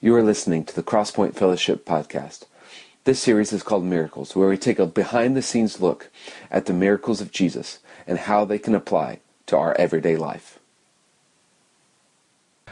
You are listening to the Crosspoint Fellowship podcast. This series is called Miracles, where we take a behind the scenes look at the miracles of Jesus and how they can apply to our everyday life.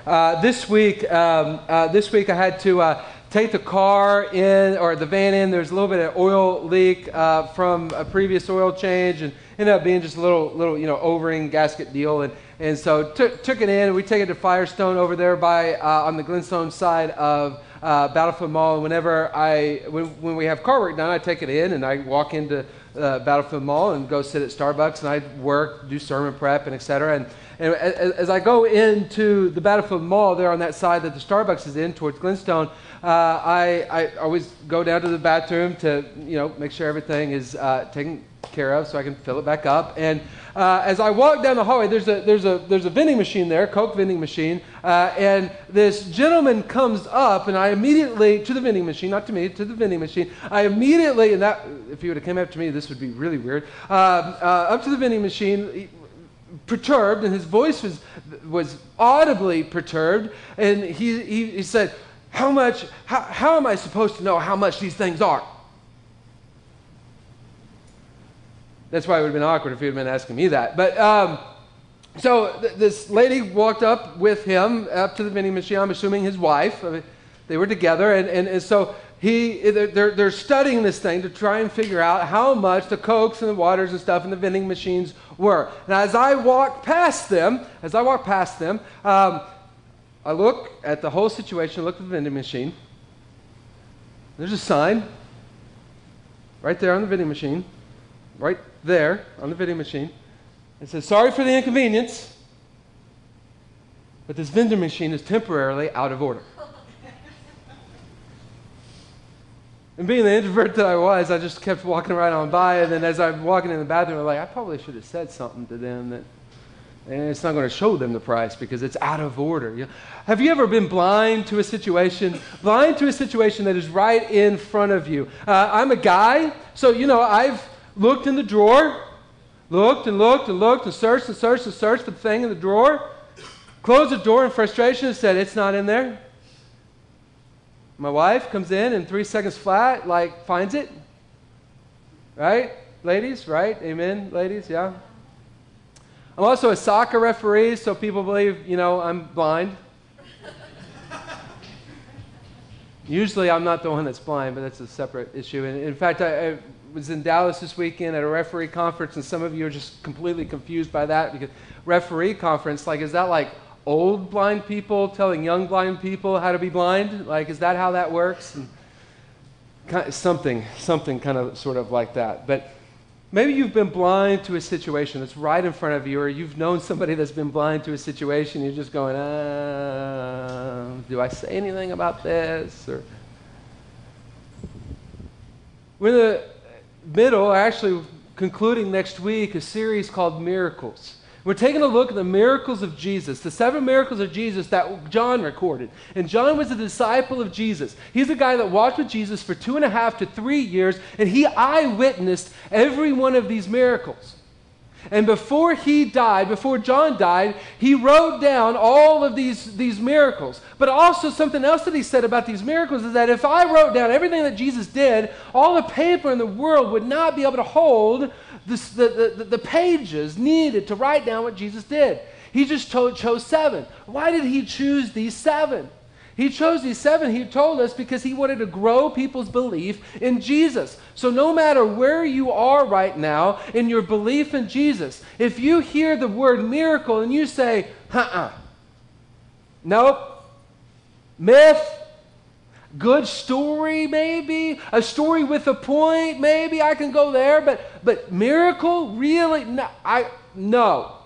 Uh, this week, um, uh, this week I had to uh, take the car in or the van in. There's a little bit of oil leak uh, from a previous oil change, and ended up being just a little, little, you know, O-ring gasket deal. And and so took took it in. And we take it to Firestone over there by uh, on the Glenstone side of uh, Battlefield Mall. And whenever I when, when we have car work done, I take it in and I walk into uh, Battlefield Mall and go sit at Starbucks and I work, do sermon prep, and etc. And, and as, I go into the Battlefield Mall there on that side that the Starbucks is in towards Glenstone, uh, I, I always go down to the bathroom to you know make sure everything is uh, taken care of so I can fill it back up. And uh, as I walk down the hallway, there's a, there's a, there's a vending machine there, Coke vending machine. Uh, and this gentleman comes up, and I immediately, to the vending machine, not to me, to the vending machine, I immediately, and that, if he would have come up to me, this would be really weird, uh, uh up to the vending machine, perturbed, and his voice was, was audibly perturbed. And he, he, he said, how much, how, how am I supposed to know how much these things are? That's why it would have been awkward if he had been asking me that. But um, so th- this lady walked up with him up to the vending machine. I'm assuming his wife. I mean, they were together, and, and, and so he they're, they're studying this thing to try and figure out how much the cokes and the waters and stuff in the vending machines were. And as I walk past them, as I walk past them, um, I look at the whole situation. Look at the vending machine. There's a sign right there on the vending machine, right there on the vending machine. It says, Sorry for the inconvenience, but this vending machine is temporarily out of order. And being the introvert that I was, I just kept walking right on by. And then as I'm walking in the bathroom, I'm like, I probably should have said something to them that and it's not going to show them the price because it's out of order. Have you ever been blind to a situation, blind to a situation that is right in front of you? Uh, I'm a guy, so you know I've looked in the drawer, looked and looked and looked and searched and searched and searched for the thing in the drawer, closed the door in frustration and said, It's not in there. My wife comes in and three seconds flat, like, finds it. Right? Ladies, right? Amen, ladies? Yeah? I'm also a soccer referee, so people believe, you know, I'm blind. Usually I'm not the one that's blind, but that's a separate issue. And in fact, I, I was in Dallas this weekend at a referee conference, and some of you are just completely confused by that because referee conference, like, is that like old blind people telling young blind people how to be blind? Like, is that how that works? Kind of something, something kind of sort of like that. But maybe you've been blind to a situation that's right in front of you, or you've known somebody that's been blind to a situation. You're just going, uh, do I say anything about this? Or we're in the middle, actually concluding next week, a series called Miracles. We're taking a look at the miracles of Jesus, the seven miracles of Jesus that John recorded. And John was a disciple of Jesus. He's a guy that walked with Jesus for two and a half to three years, and he eyewitnessed every one of these miracles. And before he died, before John died, he wrote down all of these, these miracles. But also, something else that he said about these miracles is that if I wrote down everything that Jesus did, all the paper in the world would not be able to hold the, the, the pages needed to write down what Jesus did. He just told, chose seven. Why did he choose these seven? He chose these seven, he told us, because he wanted to grow people's belief in Jesus. So, no matter where you are right now in your belief in Jesus, if you hear the word miracle and you say, uh uh, nope, myth, good story maybe a story with a point maybe i can go there but but miracle really no i no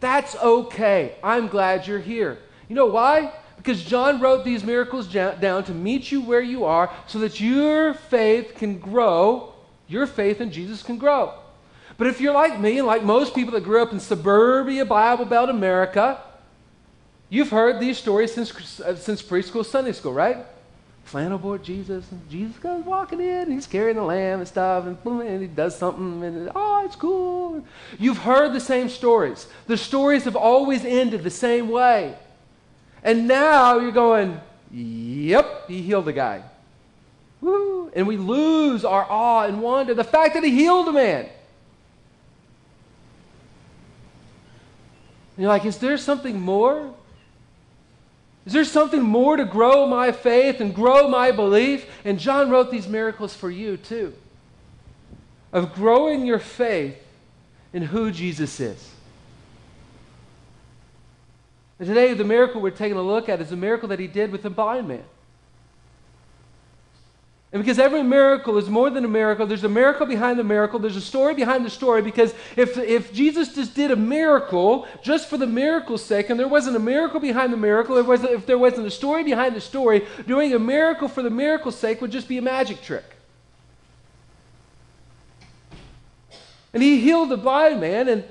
that's okay i'm glad you're here you know why because John wrote these miracles down to meet you where you are so that your faith can grow, your faith in Jesus can grow. But if you're like me and like most people that grew up in suburbia Bible Belt America, you've heard these stories since, since preschool Sunday school, right? Flannel board Jesus, and Jesus goes walking in, and he's carrying the lamb and stuff, and, and he does something, and oh, it's cool. You've heard the same stories. The stories have always ended the same way. And now you're going, Yep, he healed a guy. Woo. And we lose our awe and wonder. The fact that he healed a man. And you're like, is there something more? Is there something more to grow my faith and grow my belief? And John wrote these miracles for you, too, of growing your faith in who Jesus is. And today, the miracle we're taking a look at is the miracle that he did with the blind man. And because every miracle is more than a miracle, there's a miracle behind the miracle, there's a story behind the story. Because if, if Jesus just did a miracle just for the miracle's sake, and there wasn't a miracle behind the miracle, if, was, if there wasn't a story behind the story, doing a miracle for the miracle's sake would just be a magic trick. And he healed the blind man, and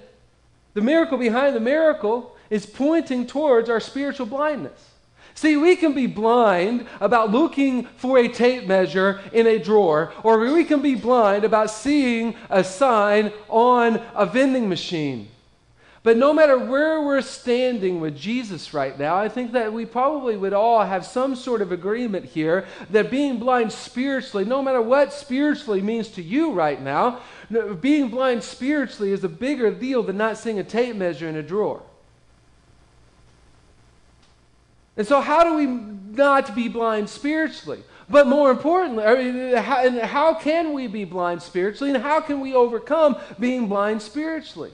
the miracle behind the miracle is pointing towards our spiritual blindness. See, we can be blind about looking for a tape measure in a drawer, or we can be blind about seeing a sign on a vending machine. But no matter where we're standing with Jesus right now, I think that we probably would all have some sort of agreement here that being blind spiritually, no matter what spiritually means to you right now, being blind spiritually is a bigger deal than not seeing a tape measure in a drawer. And so, how do we not be blind spiritually? But more importantly, how, can we be blind spiritually, and how can we overcome being blind spiritually?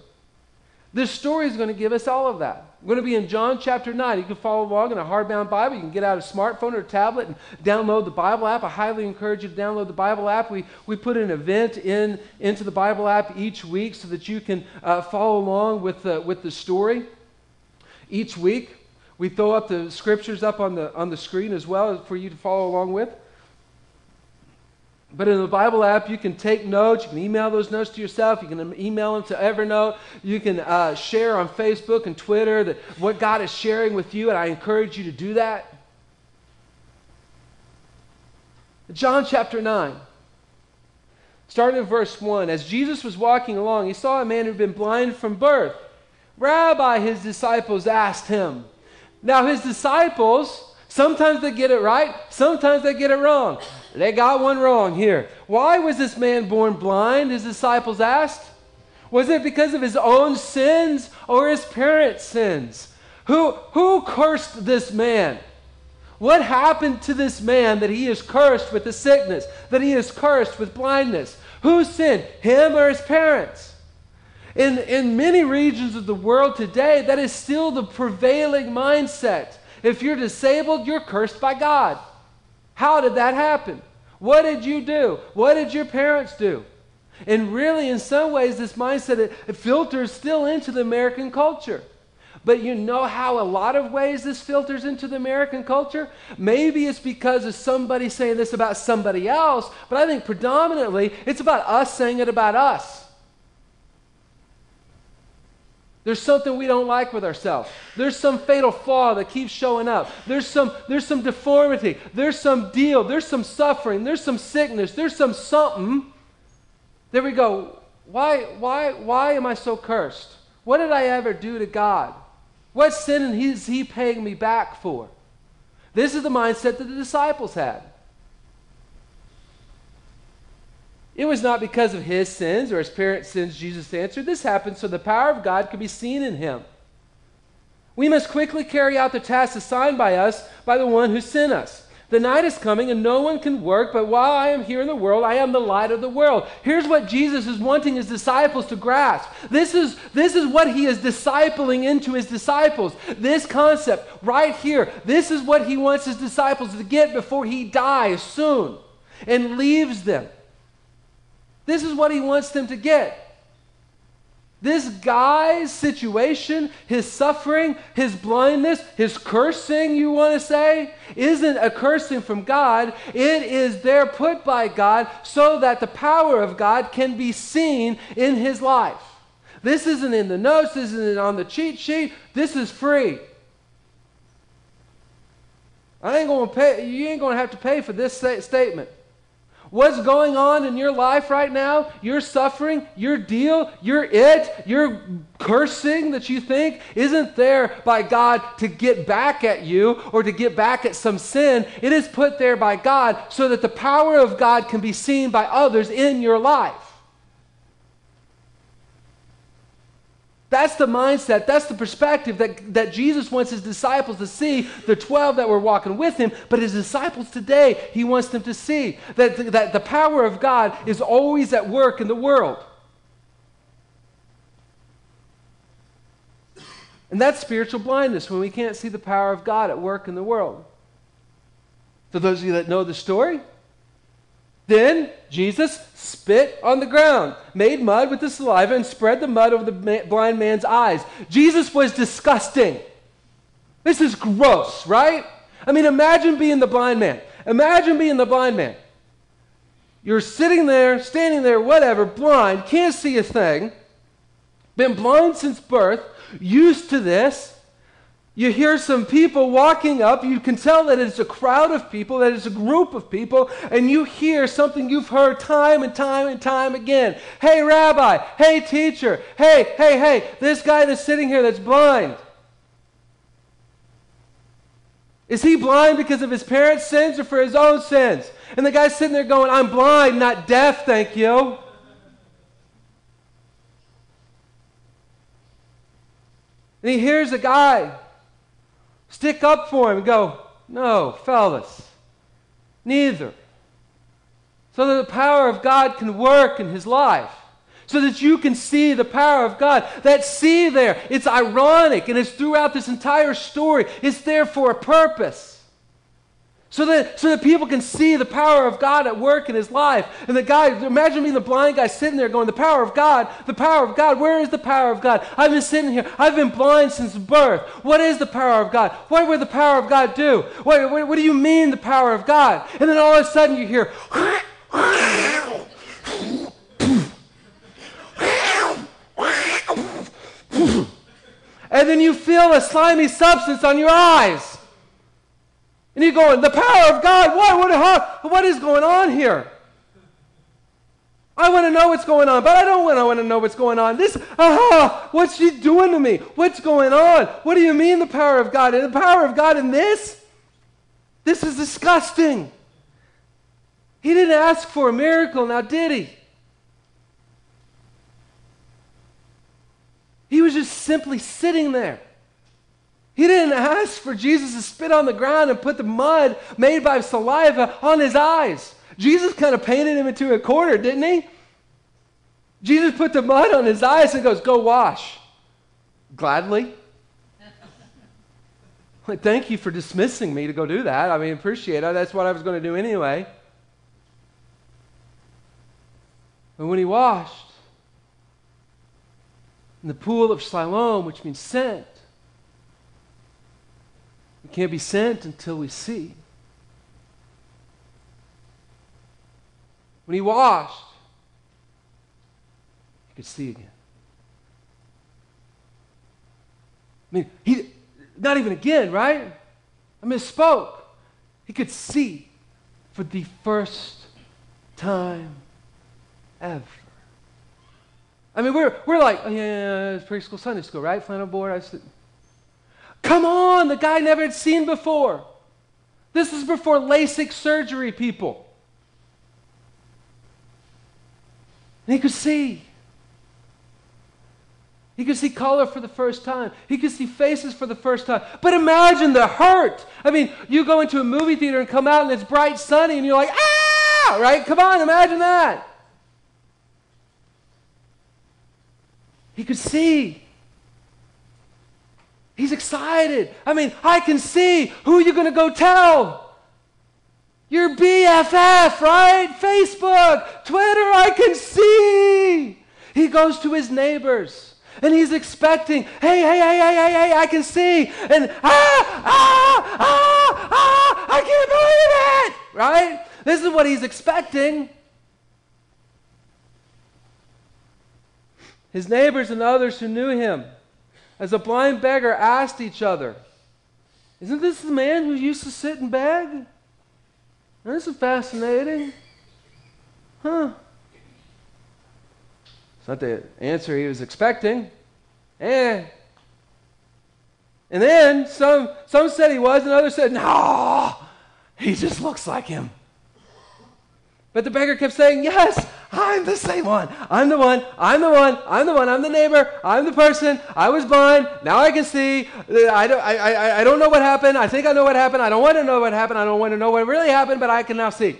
This story is going to give us all of that. We're going to be in John chapter 9. You can follow along in a hardbound Bible. You can get out a smartphone or a tablet and download the Bible app. I highly encourage you to download the Bible app. We, we put an event in, into the Bible app each week so that you can uh, follow along with the, with the story. Each week, we throw up the scriptures up on the, on the screen as well for you to follow along with. But in the Bible app, you can take notes. You can email those notes to yourself. You can email them to Evernote. You can uh, share on Facebook and Twitter that what God is sharing with you, and I encourage you to do that. John chapter 9, starting in verse 1. As Jesus was walking along, he saw a man who'd been blind from birth. Rabbi, his disciples asked him, now, his disciples, sometimes they get it right, sometimes they get it wrong. They got one wrong here. Why was this man born blind? His disciples asked. Was it because of his own sins or his parents' sins? Who, who cursed this man? What happened to this man that he is cursed with the sickness, that he is cursed with blindness? Who sinned, him or his parents? In, in many regions of the world today, that is still the prevailing mindset. If you're disabled, you're cursed by God. How did that happen? What did you do? What did your parents do? And really, in some ways, this mindset it, it filters still into the American culture. But you know how a lot of ways this filters into the American culture? Maybe it's because of somebody saying this about somebody else, but I think predominantly it's about us saying it about us. There's something we don't like with ourselves. There's some fatal flaw that keeps showing up. There's some, there's some deformity. There's some deal. There's some suffering. There's some sickness. There's some something. There we go. Why, why, why am I so cursed? What did I ever do to God? What sin is He paying me back for? This is the mindset that the disciples had. It was not because of his sins or his parents' sins, Jesus answered. This happened so the power of God could be seen in him. We must quickly carry out the task assigned by us by the one who sent us. The night is coming and no one can work, but while I am here in the world, I am the light of the world. Here's what Jesus is wanting his disciples to grasp. This is, this is what he is discipling into his disciples. This concept right here, this is what he wants his disciples to get before he dies soon and leaves them. This is what he wants them to get. This guy's situation, his suffering, his blindness, his cursing, you want to say, isn't a cursing from God. It is there put by God so that the power of God can be seen in his life. This isn't in the notes, this isn't on the cheat sheet. This is free. I ain't going to pay, you ain't going to have to pay for this statement. What's going on in your life right now? Your suffering, your deal, your it, your cursing that you think isn't there by God to get back at you or to get back at some sin. It is put there by God so that the power of God can be seen by others in your life. That's the mindset, that's the perspective that, that Jesus wants his disciples to see, the 12 that were walking with him, but his disciples today, he wants them to see that, that the power of God is always at work in the world. And that's spiritual blindness when we can't see the power of God at work in the world. For those of you that know the story, then Jesus spit on the ground, made mud with the saliva, and spread the mud over the blind man's eyes. Jesus was disgusting. This is gross, right? I mean, imagine being the blind man. Imagine being the blind man. You're sitting there, standing there, whatever, blind, can't see a thing, been blind since birth, used to this. You hear some people walking up. You can tell that it's a crowd of people, that it's a group of people, and you hear something you've heard time and time and time again. Hey, rabbi. Hey, teacher. Hey, hey, hey, this guy that's sitting here that's blind. Is he blind because of his parents' sins or for his own sins? And the guy's sitting there going, I'm blind, not deaf, thank you. And he hears a guy Stick up for him and go, no, fellas, neither. So that the power of God can work in his life. So that you can see the power of God. That see there, it's ironic and it's throughout this entire story. It's there for a purpose. So that, so that people can see the power of God at work in his life. And the guy, imagine being the blind guy sitting there going, The power of God, the power of God, where is the power of God? I've been sitting here, I've been blind since birth. What is the power of God? What would the power of God do? What, what, what do you mean, the power of God? And then all of a sudden you hear, and then you feel a slimy substance on your eyes. And you're going, the power of God, what, what, how, what is going on here? I want to know what's going on, but I don't want to know what's going on. This, aha, what's she doing to me? What's going on? What do you mean the power of God? And the power of God in this? This is disgusting. He didn't ask for a miracle, now did he? He was just simply sitting there. He didn't ask for Jesus to spit on the ground and put the mud made by saliva on his eyes. Jesus kind of painted him into a corner, didn't he? Jesus put the mud on his eyes and goes, Go wash. Gladly. Thank you for dismissing me to go do that. I mean, appreciate it. That's what I was going to do anyway. And when he washed in the pool of Siloam, which means sent, can't be sent until we see. When he washed, he could see again. I mean, he, not even again, right? I misspoke. He could see for the first time ever. I mean, we're, we're like, oh, yeah, yeah, it's preschool Sunday school, right? Flannel board. I said, Come on, the guy never had seen before. This is before LASIK surgery, people. And he could see. He could see color for the first time. He could see faces for the first time. But imagine the hurt. I mean, you go into a movie theater and come out and it's bright sunny and you're like, ah, right? Come on, imagine that. He could see. He's excited. I mean, I can see who you're going to go tell. Your BFF, right? Facebook, Twitter, I can see. He goes to his neighbors and he's expecting, hey, hey, hey, hey, hey, hey, I can see. And ah, ah, ah, ah, I can't believe it, right? This is what he's expecting. His neighbors and others who knew him as a blind beggar asked each other, Isn't this the man who used to sit and beg? Isn't this is fascinating. Huh. It's not the answer he was expecting. Eh. And then some, some said he was, and others said, no, he just looks like him. But the beggar kept saying, Yes, I'm the same one. I'm the one. I'm the one. I'm the one. I'm the neighbor. I'm the person. I was blind. Now I can see. Uh, I don't, I, I, I don't know what happened. I think I know what happened. I don't want to know what happened. I don't want to know what really happened, but I can now see.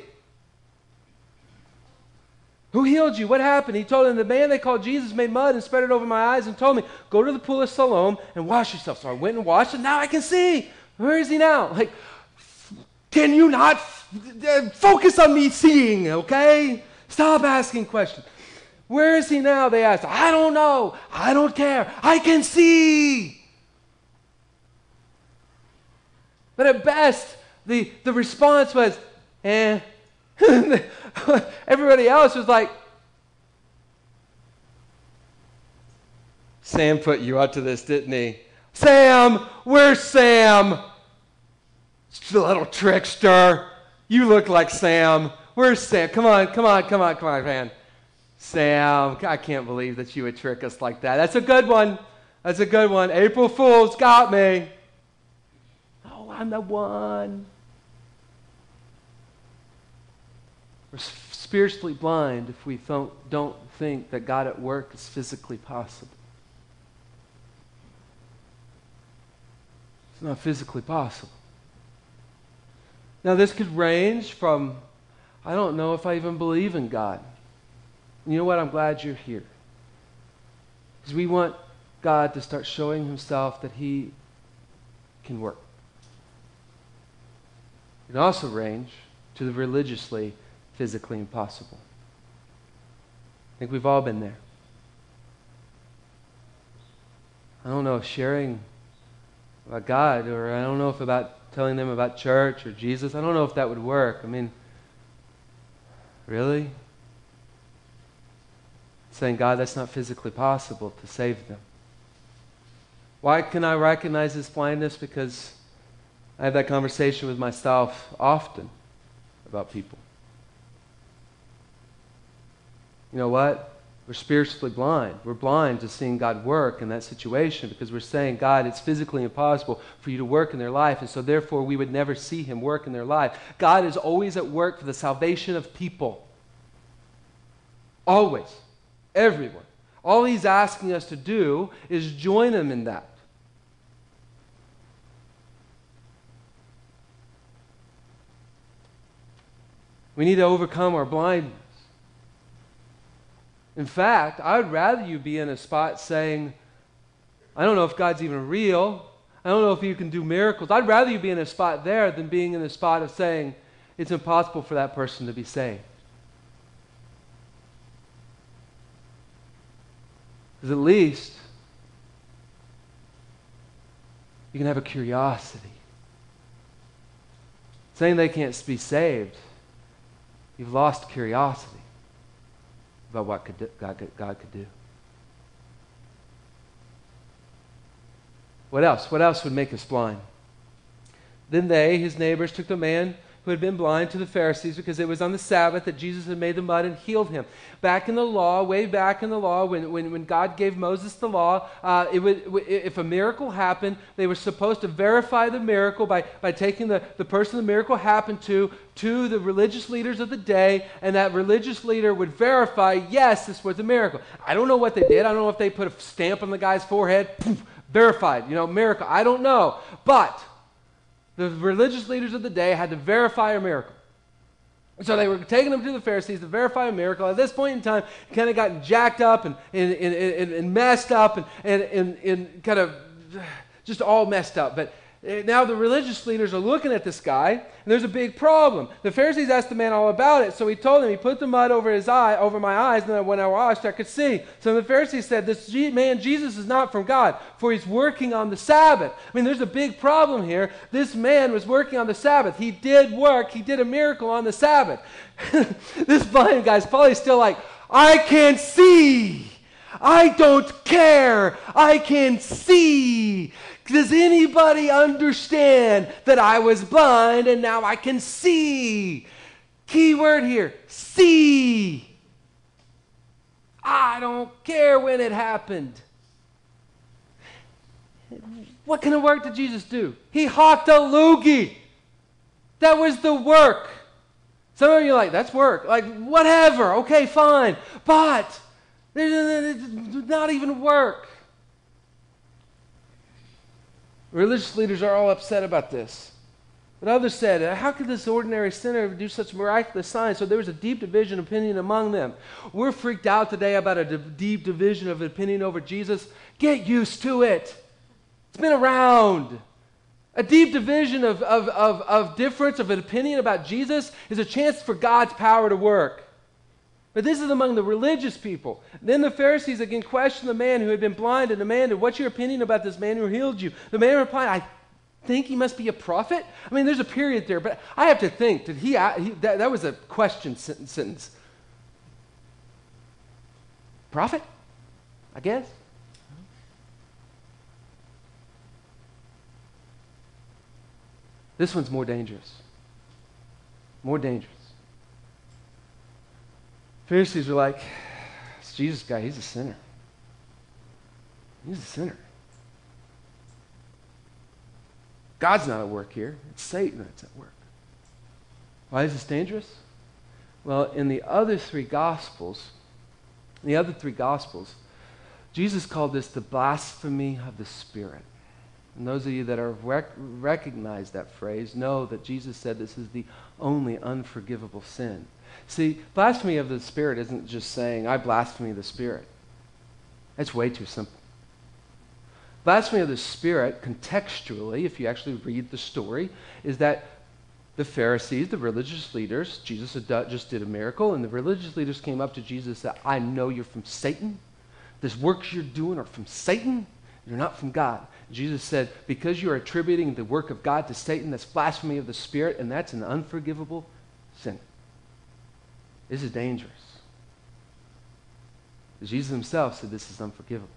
Who healed you? What happened? He told him, The man they called Jesus made mud and spread it over my eyes and told me, Go to the pool of Siloam and wash yourself. So I went and washed, and now I can see. Where is he now? Like, can you not uh, focus on me seeing, okay? Stop asking questions. Where is he now? They asked. I don't know. I don't care. I can see. But at best, the, the response was, eh. Everybody else was like, Sam put you up to this, didn't he? Sam, where's Sam? Little trickster. You look like Sam. Where's Sam? Come on, come on, come on, come on, man. Sam, I can't believe that you would trick us like that. That's a good one. That's a good one. April Fool's got me. Oh, I'm the one. We're spiritually blind if we don't, don't think that God at work is physically possible. It's not physically possible. Now, this could range from, I don't know if I even believe in God. You know what? I'm glad you're here. Because we want God to start showing himself that he can work. It can also range to the religiously, physically impossible. I think we've all been there. I don't know if sharing about God, or I don't know if about telling them about church or Jesus. I don't know if that would work. I mean, really? Saying, God, that's not physically possible to save them. Why can I recognize this blindness? Because I have that conversation with myself often about people. You know what? We're spiritually blind. We're blind to seeing God work in that situation because we're saying, God, it's physically impossible for you to work in their life, and so therefore we would never see Him work in their life. God is always at work for the salvation of people. Always. Everyone. All He's asking us to do is join Him in that. We need to overcome our blindness. In fact, I would rather you be in a spot saying, I don't know if God's even real. I don't know if you can do miracles. I'd rather you be in a spot there than being in a spot of saying, it's impossible for that person to be saved. Because at least you can have a curiosity. Saying they can't be saved, you've lost curiosity about what could do, God, could, God could do. What else? What else would make us blind? Then they, his neighbors, took the man who had been blind to the Pharisees because it was on the Sabbath that Jesus had made the mud and healed him. Back in the law, way back in the law, when, when, when God gave Moses the law, uh, it would, if a miracle happened, they were supposed to verify the miracle by, by taking the, the person the miracle happened to to the religious leaders of the day, and that religious leader would verify, yes, this was a miracle. I don't know what they did. I don't know if they put a stamp on the guy's forehead, poof, verified, you know, miracle. I don't know. But the religious leaders of the day had to verify a miracle. So they were taking him to the Pharisees to verify a miracle. At this point in time, kind of got jacked up and, and, and, and messed up and, and, and, and kind of just all messed up. But Eh, now the religious leaders are looking at this guy, and there's a big problem. The Pharisees asked the man all about it, so he told them he put the mud over his eye, over my eyes, and then when I washed, I could see. So the Pharisees said, "This man Jesus is not from God, for he's working on the Sabbath." I mean, there's a big problem here. This man was working on the Sabbath. He did work. He did a miracle on the Sabbath. this blind guy's probably still like, "I can't see." I don't care. I can see. Does anybody understand that I was blind and now I can see? Key word here see. I don't care when it happened. What kind of work did Jesus do? He hawked a loogie. That was the work. Some of you are like, that's work. Like, whatever. Okay, fine. But, it's not even work. Religious leaders are all upset about this. But others said, uh, How could this ordinary sinner do such miraculous signs? So there was a deep division of opinion among them. We're freaked out today about a deep division of opinion over Jesus. Get used to it. It's been around. A deep division of, of, of, of difference of an opinion about Jesus is a chance for God's power to work. But this is among the religious people. Then the Pharisees again questioned the man who had been blind and demanded, What's your opinion about this man who healed you? The man replied, I think he must be a prophet? I mean, there's a period there, but I have to think, did he, he that, that was a question sentence. Prophet? I guess. This one's more dangerous. More dangerous. Pharisees were like, this Jesus guy, he's a sinner. He's a sinner. God's not at work here, it's Satan that's at work. Why is this dangerous? Well, in the other three Gospels, the other three Gospels, Jesus called this the blasphemy of the Spirit. And those of you that are rec- that phrase know that Jesus said this is the only unforgivable sin. See, blasphemy of the Spirit isn't just saying, I blaspheme the Spirit. That's way too simple. Blasphemy of the Spirit, contextually, if you actually read the story, is that the Pharisees, the religious leaders, Jesus just did a miracle, and the religious leaders came up to Jesus and said, I know you're from Satan. These works you're doing are from Satan. You're not from God. Jesus said, because you're attributing the work of God to Satan, that's blasphemy of the Spirit, and that's an unforgivable sin. This is dangerous. Jesus himself said this is unforgivable.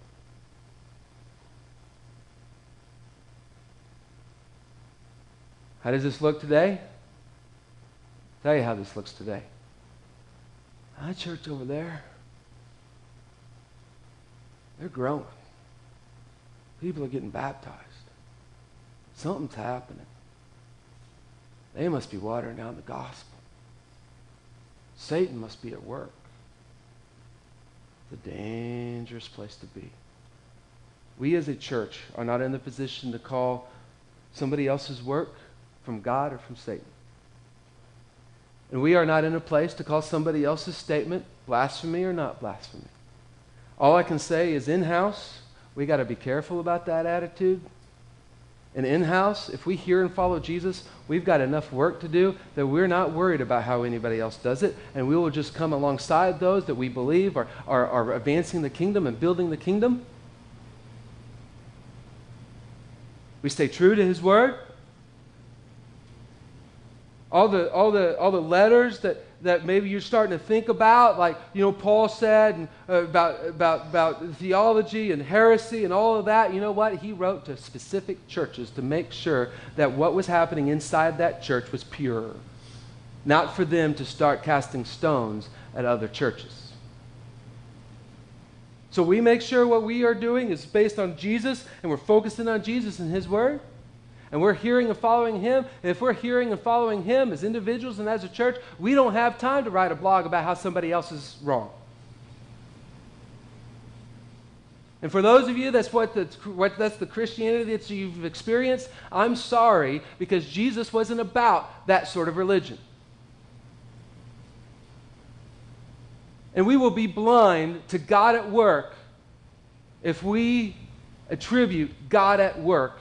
How does this look today? I'll tell you how this looks today. That church over there, they're growing. People are getting baptized. Something's happening. They must be watering down the gospel. Satan must be at work. It's a dangerous place to be. We as a church are not in the position to call somebody else's work from God or from Satan. And we are not in a place to call somebody else's statement blasphemy or not blasphemy. All I can say is in house, we got to be careful about that attitude. And in house, if we hear and follow Jesus, we've got enough work to do that we're not worried about how anybody else does it. And we will just come alongside those that we believe are, are, are advancing the kingdom and building the kingdom. We stay true to his word all the, all the, all the letters that, that maybe you're starting to think about, like, you know, Paul said and, uh, about, about, about theology and heresy and all of that, you know what? He wrote to specific churches to make sure that what was happening inside that church was pure, not for them to start casting stones at other churches. So we make sure what we are doing is based on Jesus and we're focusing on Jesus and His Word and we're hearing and following Him, and if we're hearing and following Him as individuals and as a church, we don't have time to write a blog about how somebody else is wrong. And for those of you that's what, the, what that's the Christianity that you've experienced, I'm sorry because Jesus wasn't about that sort of religion. And we will be blind to God at work if we attribute God at work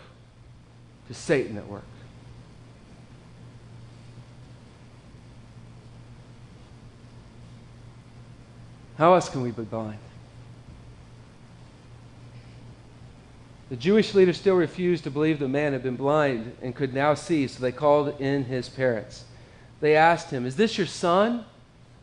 to Satan at work. How else can we be blind? The Jewish leaders still refused to believe the man had been blind and could now see, so they called in his parents. They asked him, Is this your son?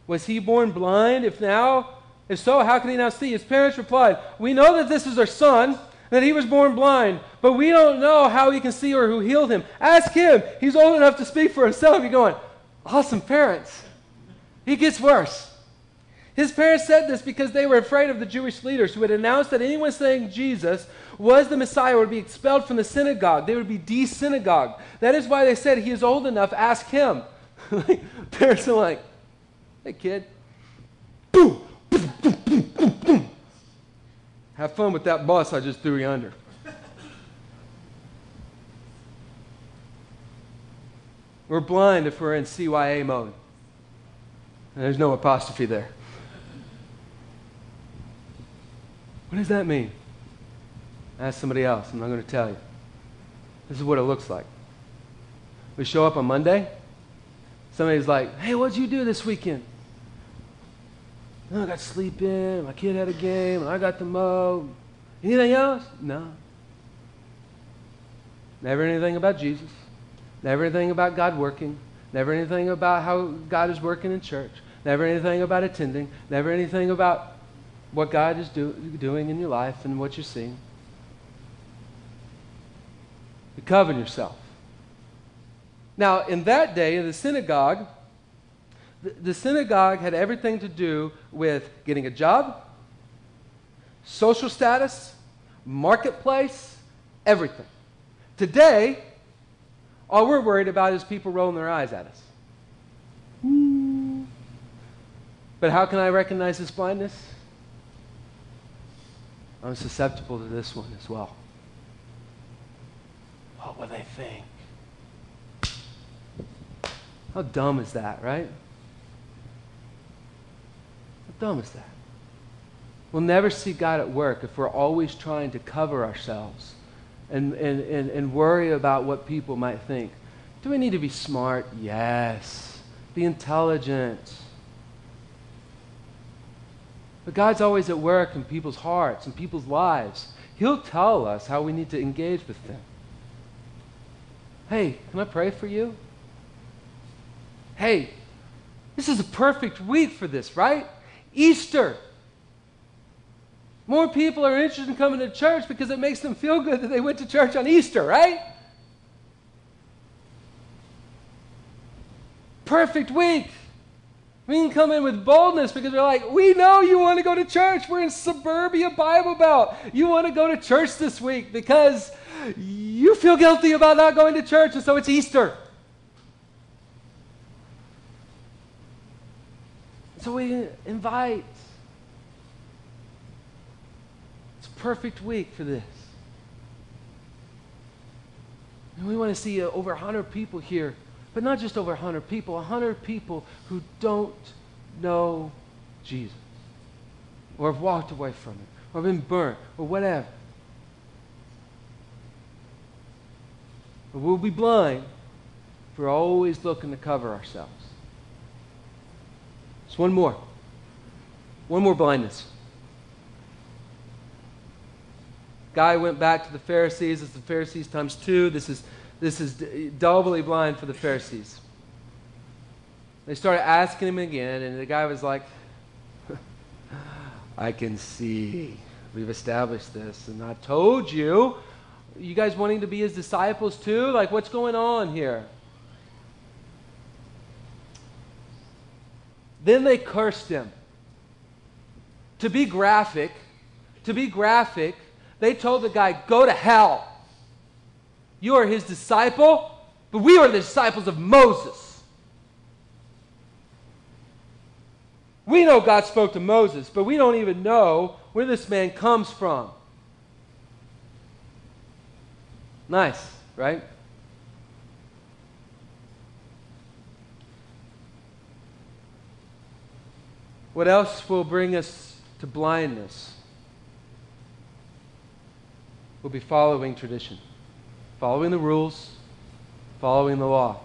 Was he born blind? If now, if so, how can he now see? His parents replied, We know that this is our son that he was born blind, but we don't know how he can see or who healed him. Ask him. He's old enough to speak for himself. You're going, awesome parents. He gets worse. His parents said this because they were afraid of the Jewish leaders who had announced that anyone saying Jesus was the Messiah would be expelled from the synagogue. They would be de-synagogued. That is why they said, he is old enough, ask him. parents are like, hey kid, boom. Have fun with that bus I just threw you under. We're blind if we're in CYA mode. There's no apostrophe there. What does that mean? Ask somebody else. I'm not going to tell you. This is what it looks like. We show up on Monday. Somebody's like, hey, what'd you do this weekend? Oh, I got sleep in. My kid had a game. And I got to mow. Anything else? No. Never anything about Jesus. Never anything about God working. Never anything about how God is working in church. Never anything about attending. Never anything about what God is do, doing in your life and what you're seeing. You cover yourself. Now, in that day, in the synagogue, the, synagogue had everything to do with getting a job, social status, marketplace, everything. Today, all we're worried about is people rolling their eyes at us. But how can I recognize this blindness? I'm susceptible to this one as well. What will they think? How dumb is that, right? How dumb is that? We'll never see God at work if we're always trying to cover ourselves and, and, and, and worry about what people might think. Do we need to be smart? Yes. Be intelligent. But God's always at work in people's hearts and people's lives. He'll tell us how we need to engage with them. Hey, can I pray for you? Hey, this is a perfect week for this, right? Easter. More people are interested in coming to church because it makes them feel good that they went to church on Easter, right? Perfect week. We can come in with boldness because we're like, we know you want to go to church. We're in suburbia Bible Belt. You want to go to church this week because you feel guilty about not going to church, and so it's Easter. So we invite. It's a perfect week for this. And we want to see uh, over 100 people here but not just over 100 people, 100 people who don't know Jesus or have walked away from it or been burnt or whatever. But we'll be blind if we're always looking to cover ourselves. Just one more. One more blindness. Guy went back to the Pharisees. It's the Pharisees times two. This is this is doubly blind for the Pharisees. They started asking him again, and the guy was like, I can see. We've established this. And I told you, you guys wanting to be his disciples too? Like, what's going on here? Then they cursed him. To be graphic, to be graphic, they told the guy, Go to hell. You are his disciple, but we are the disciples of Moses. We know God spoke to Moses, but we don't even know where this man comes from. Nice, right? What else will bring us to blindness? We'll be following tradition following the rules, following the law.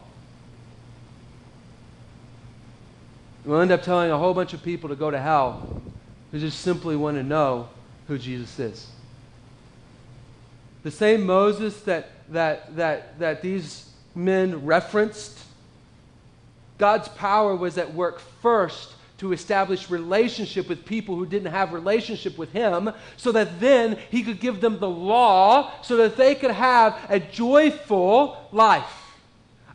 We'll end up telling a whole bunch of people to go to hell who just simply want to know who Jesus is. The same Moses that, that, that, that these men referenced, God's power was at work first to establish relationship with people who didn't have relationship with him so that then he could give them the law so that they could have a joyful life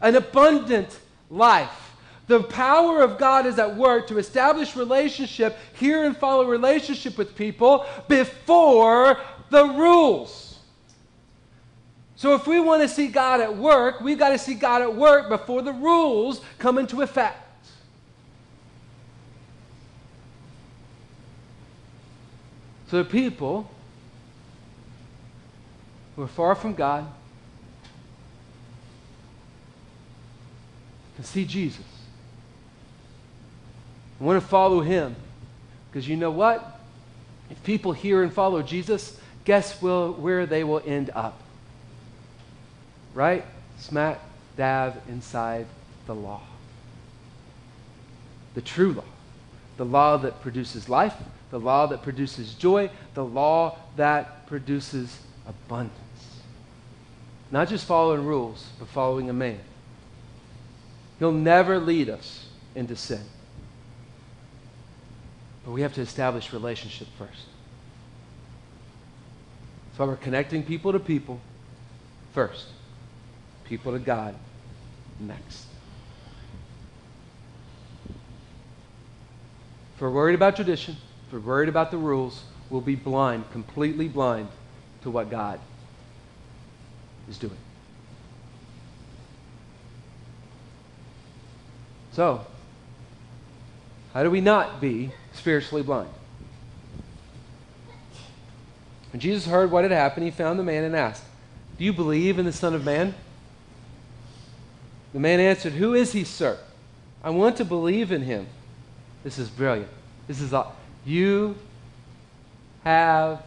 an abundant life The power of God is at work to establish relationship, hear and follow relationship with people before the rules. So if we want to see God at work, we've got to see God at work before the rules come into effect. So the people who are far from God can see Jesus. I want to follow him. Because you know what? If people hear and follow Jesus, guess will, where they will end up? Right? Smack dab inside the law. The true law. The law that produces life, the law that produces joy, the law that produces abundance. Not just following rules, but following a man. He'll never lead us into sin. But we have to establish relationship first. So we're connecting people to people first, people to God next. If we're worried about tradition, we're worried about the rules, we'll be blind, completely blind to what God is doing. So, how do we not be spiritually blind? When Jesus heard what had happened, he found the man and asked, Do you believe in the Son of Man? The man answered, Who is he, sir? I want to believe in him. This is brilliant. This is all. You have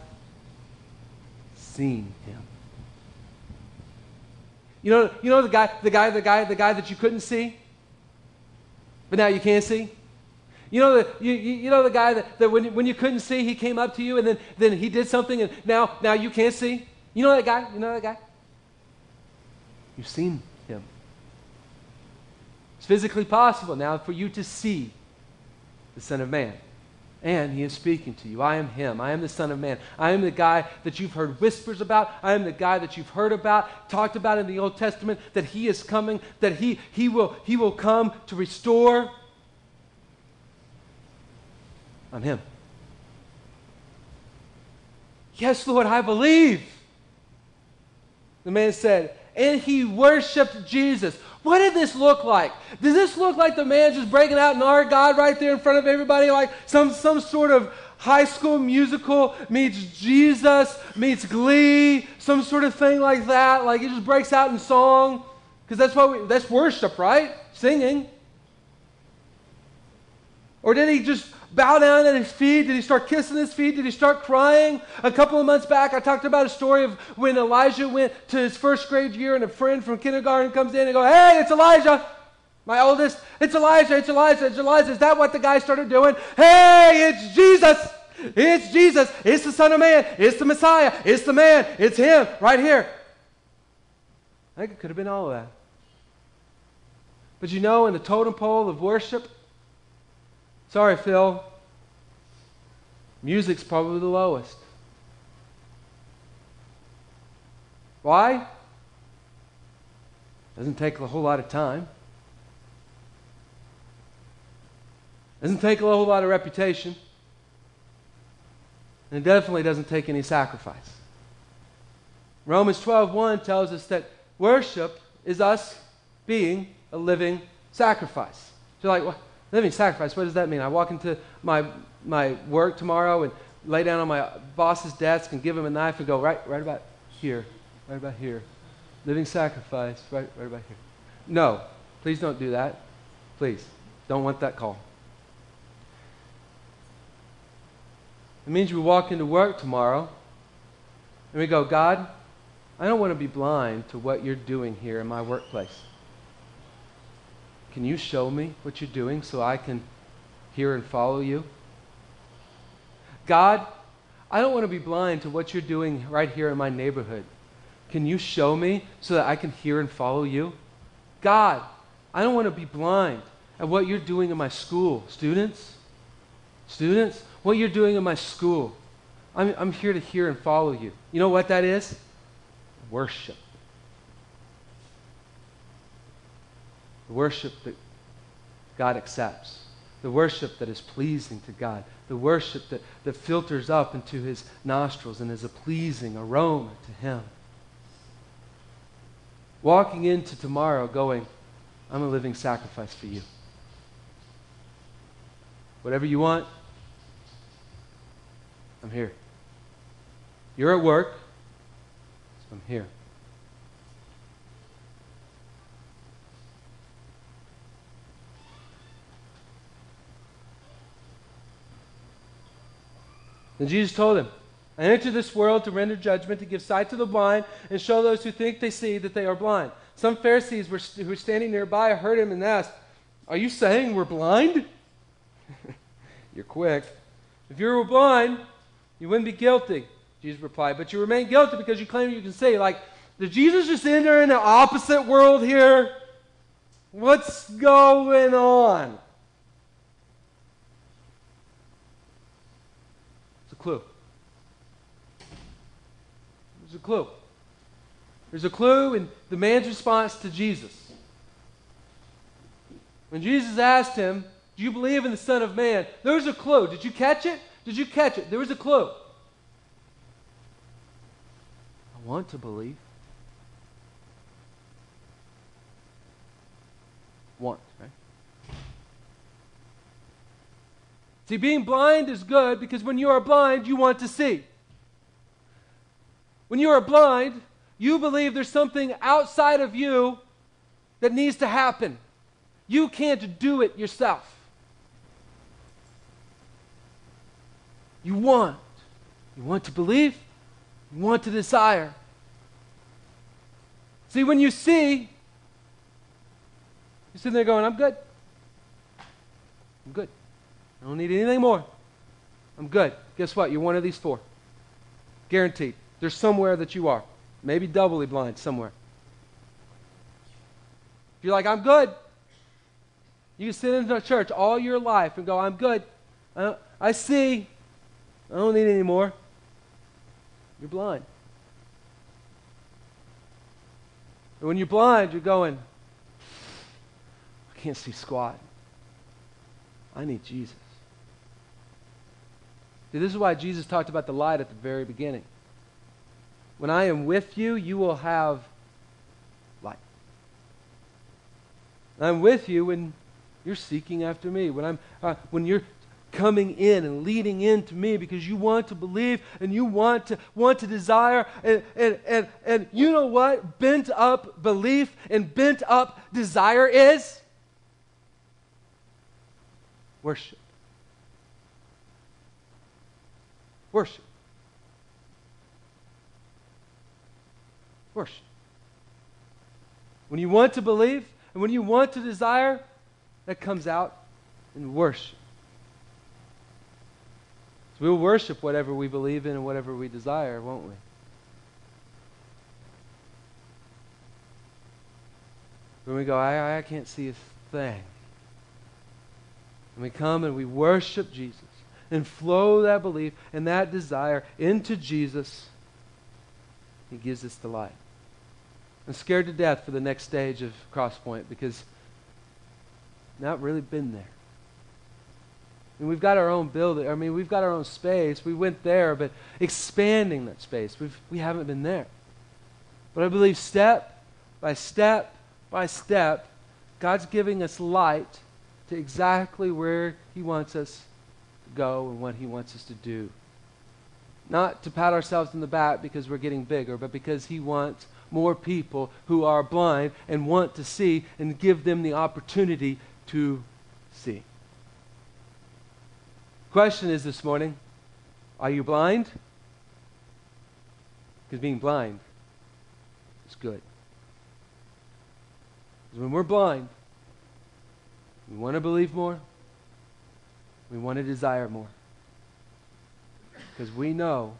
seen him. You know, you know the guy, the guy, the guy, the guy that you couldn't see, but now you can see. You know the you, you know the guy that, that when, when you couldn't see, he came up to you and then, then he did something and now now you can't see. You know that guy? You know that guy? You've seen him. It's physically possible now for you to see the Son of Man. And he is speaking to you. I am him. I am the Son of Man. I am the guy that you've heard whispers about. I am the guy that you've heard about, talked about in the Old Testament, that he is coming, that he, he, will, he will come to restore. I'm him. Yes, Lord, I believe. The man said, and he worshiped Jesus. What did this look like? Does this look like the man just breaking out in our God right there in front of everybody, like some, some sort of high school musical meets Jesus, meets Glee, some sort of thing like that? Like he just breaks out in song? Because that's what that's worship, right? Singing. Or did he just bow down at his feet? Did he start kissing his feet? Did he start crying? A couple of months back, I talked about a story of when Elijah went to his first grade year and a friend from kindergarten comes in and goes, Hey, it's Elijah. My oldest, it's Elijah, it's Elijah, it's Elijah. Is that what the guy started doing? Hey, it's Jesus. It's Jesus. It's the Son of Man. It's the Messiah. It's the man. It's him right here. I think it could have been all of that. But you know, in the totem pole of worship, Sorry, Phil. Music's probably the lowest. Why? Doesn't take a whole lot of time. Doesn't take a whole lot of reputation. And it definitely doesn't take any sacrifice. Romans 12:1 tells us that worship is us being a living sacrifice. So like, well, Living sacrifice, what does that mean? I walk into my, my work tomorrow and lay down on my boss's desk and give him a knife and go, right, right about here, right about here. Living sacrifice, right, right about here. No, please don't do that. Please, don't want that call. It means we walk into work tomorrow and we go, God, I don't want to be blind to what you're doing here in my workplace. Can you show me what you're doing so I can hear and follow you? God, I don't want to be blind to what you're doing right here in my neighborhood. Can you show me so that I can hear and follow you? God, I don't want to be blind at what you're doing in my school. Students, students, what you're doing in my school. I'm, I'm here to hear and follow you. You know what that is? Worship the worship that God accepts, the worship that is pleasing to God, the worship that, that filters up into his nostrils and is a pleasing aroma to him. Walking into tomorrow going, I'm a living sacrifice for you. Whatever you want, I'm here. You're at work, so I'm here. And Jesus told him, I entered this world to render judgment, to give sight to the blind, and show those who think they see that they are blind. Some Pharisees were, who were standing nearby heard him and asked, Are you saying we're blind? You're quick. If you were blind, you wouldn't be guilty. Jesus replied, But you remain guilty because you claim you can see. Like, did Jesus just enter in the opposite world here? What's going on? Clue. There's a clue. There's a clue in the man's response to Jesus. When Jesus asked him, Do you believe in the Son of Man? There was a clue. Did you catch it? Did you catch it? There was a clue. I want to believe. Want, right? See, being blind is good because when you are blind, you want to see. When you are blind, you believe there's something outside of you that needs to happen. You can't do it yourself. You want. You want to believe. You want to desire. See, when you see, you're sitting there going, I'm good. I'm good. I don't need anything more. I'm good. Guess what? You're one of these four. Guaranteed. There's somewhere that you are. Maybe doubly blind somewhere. If you're like, I'm good, you can sit in the church all your life and go, I'm good. I, I see. I don't need any more. You're blind. And when you're blind, you're going, I can't see squat. I need Jesus. See, this is why Jesus talked about the light at the very beginning. When I am with you, you will have light. I'm with you when you're seeking after me. When I'm uh, when you're coming in and leading into me because you want to believe and you want to want to desire and and and, and you know what bent up belief and bent up desire is worship Worship. Worship. When you want to believe and when you want to desire, that comes out in worship. So we'll worship whatever we believe in and whatever we desire, won't we? When we go, I, I can't see a thing. And we come and we worship Jesus and flow that belief and that desire into Jesus, He gives us the light. I'm scared to death for the next stage of Crosspoint because not really been there. Mean, we've got our own building. I mean, we've got our own space. We went there, but expanding that space, we've, we haven't been there. But I believe step by step by step, God's giving us light to exactly where He wants us go and what He wants us to do. Not to pat ourselves in the back because we're getting bigger, but because He wants more people who are blind and want to see and give them the opportunity to see. Question is this morning Are you blind? Because being blind is good. Because when we're blind, we want to believe more, we want to desire more. Because we know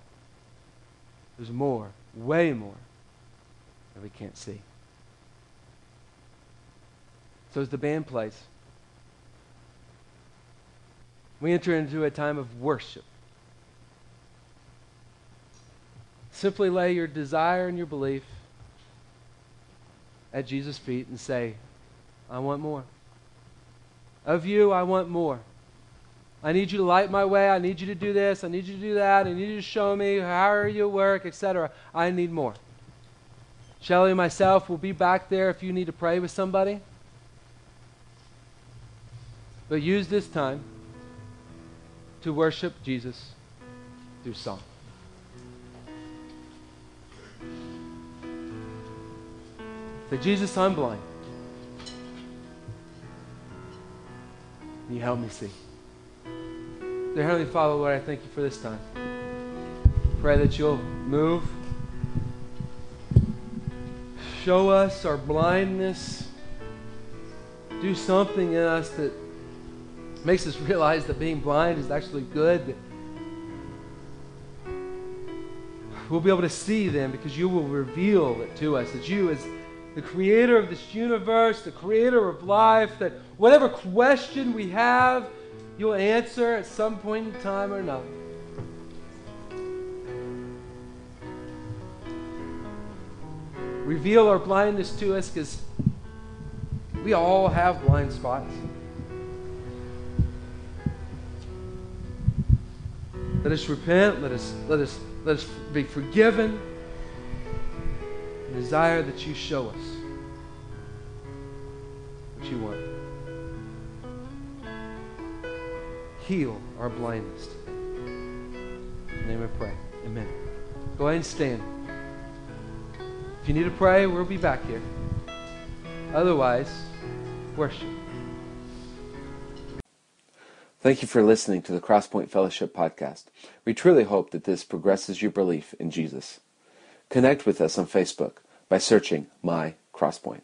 there's more, way more, that we can't see. So as the band plays, we enter into a time of worship. Simply lay your desire and your belief at Jesus' feet and say, I want more. Of you, I want more. I need you to light my way. I need you to do this. I need you to do that. I need you to show me how you work, etc. I need more. Shelly and myself will be back there if you need to pray with somebody. But use this time to worship Jesus through song. Say, Jesus, I'm blind. You help me see. Dear Heavenly Father, Lord, I thank you for this time. Pray that you'll move. Show us our blindness. Do something in us that makes us realize that being blind is actually good. We'll be able to see then because you will reveal it to us. That you, as the creator of this universe, the creator of life, that whatever question we have, you'll answer at some point in time or another. Reveal our blindness to us because we all have blind spots. Let us repent. Let us, let us, let us be forgiven. And desire that you show us what you want. Heal our blindness. In the name I pray. Amen. Go ahead and stand. If you need to pray, we'll be back here. Otherwise, worship. Thank you for listening to the Crosspoint Fellowship podcast. We truly hope that this progresses your belief in Jesus. Connect with us on Facebook by searching My Crosspoint.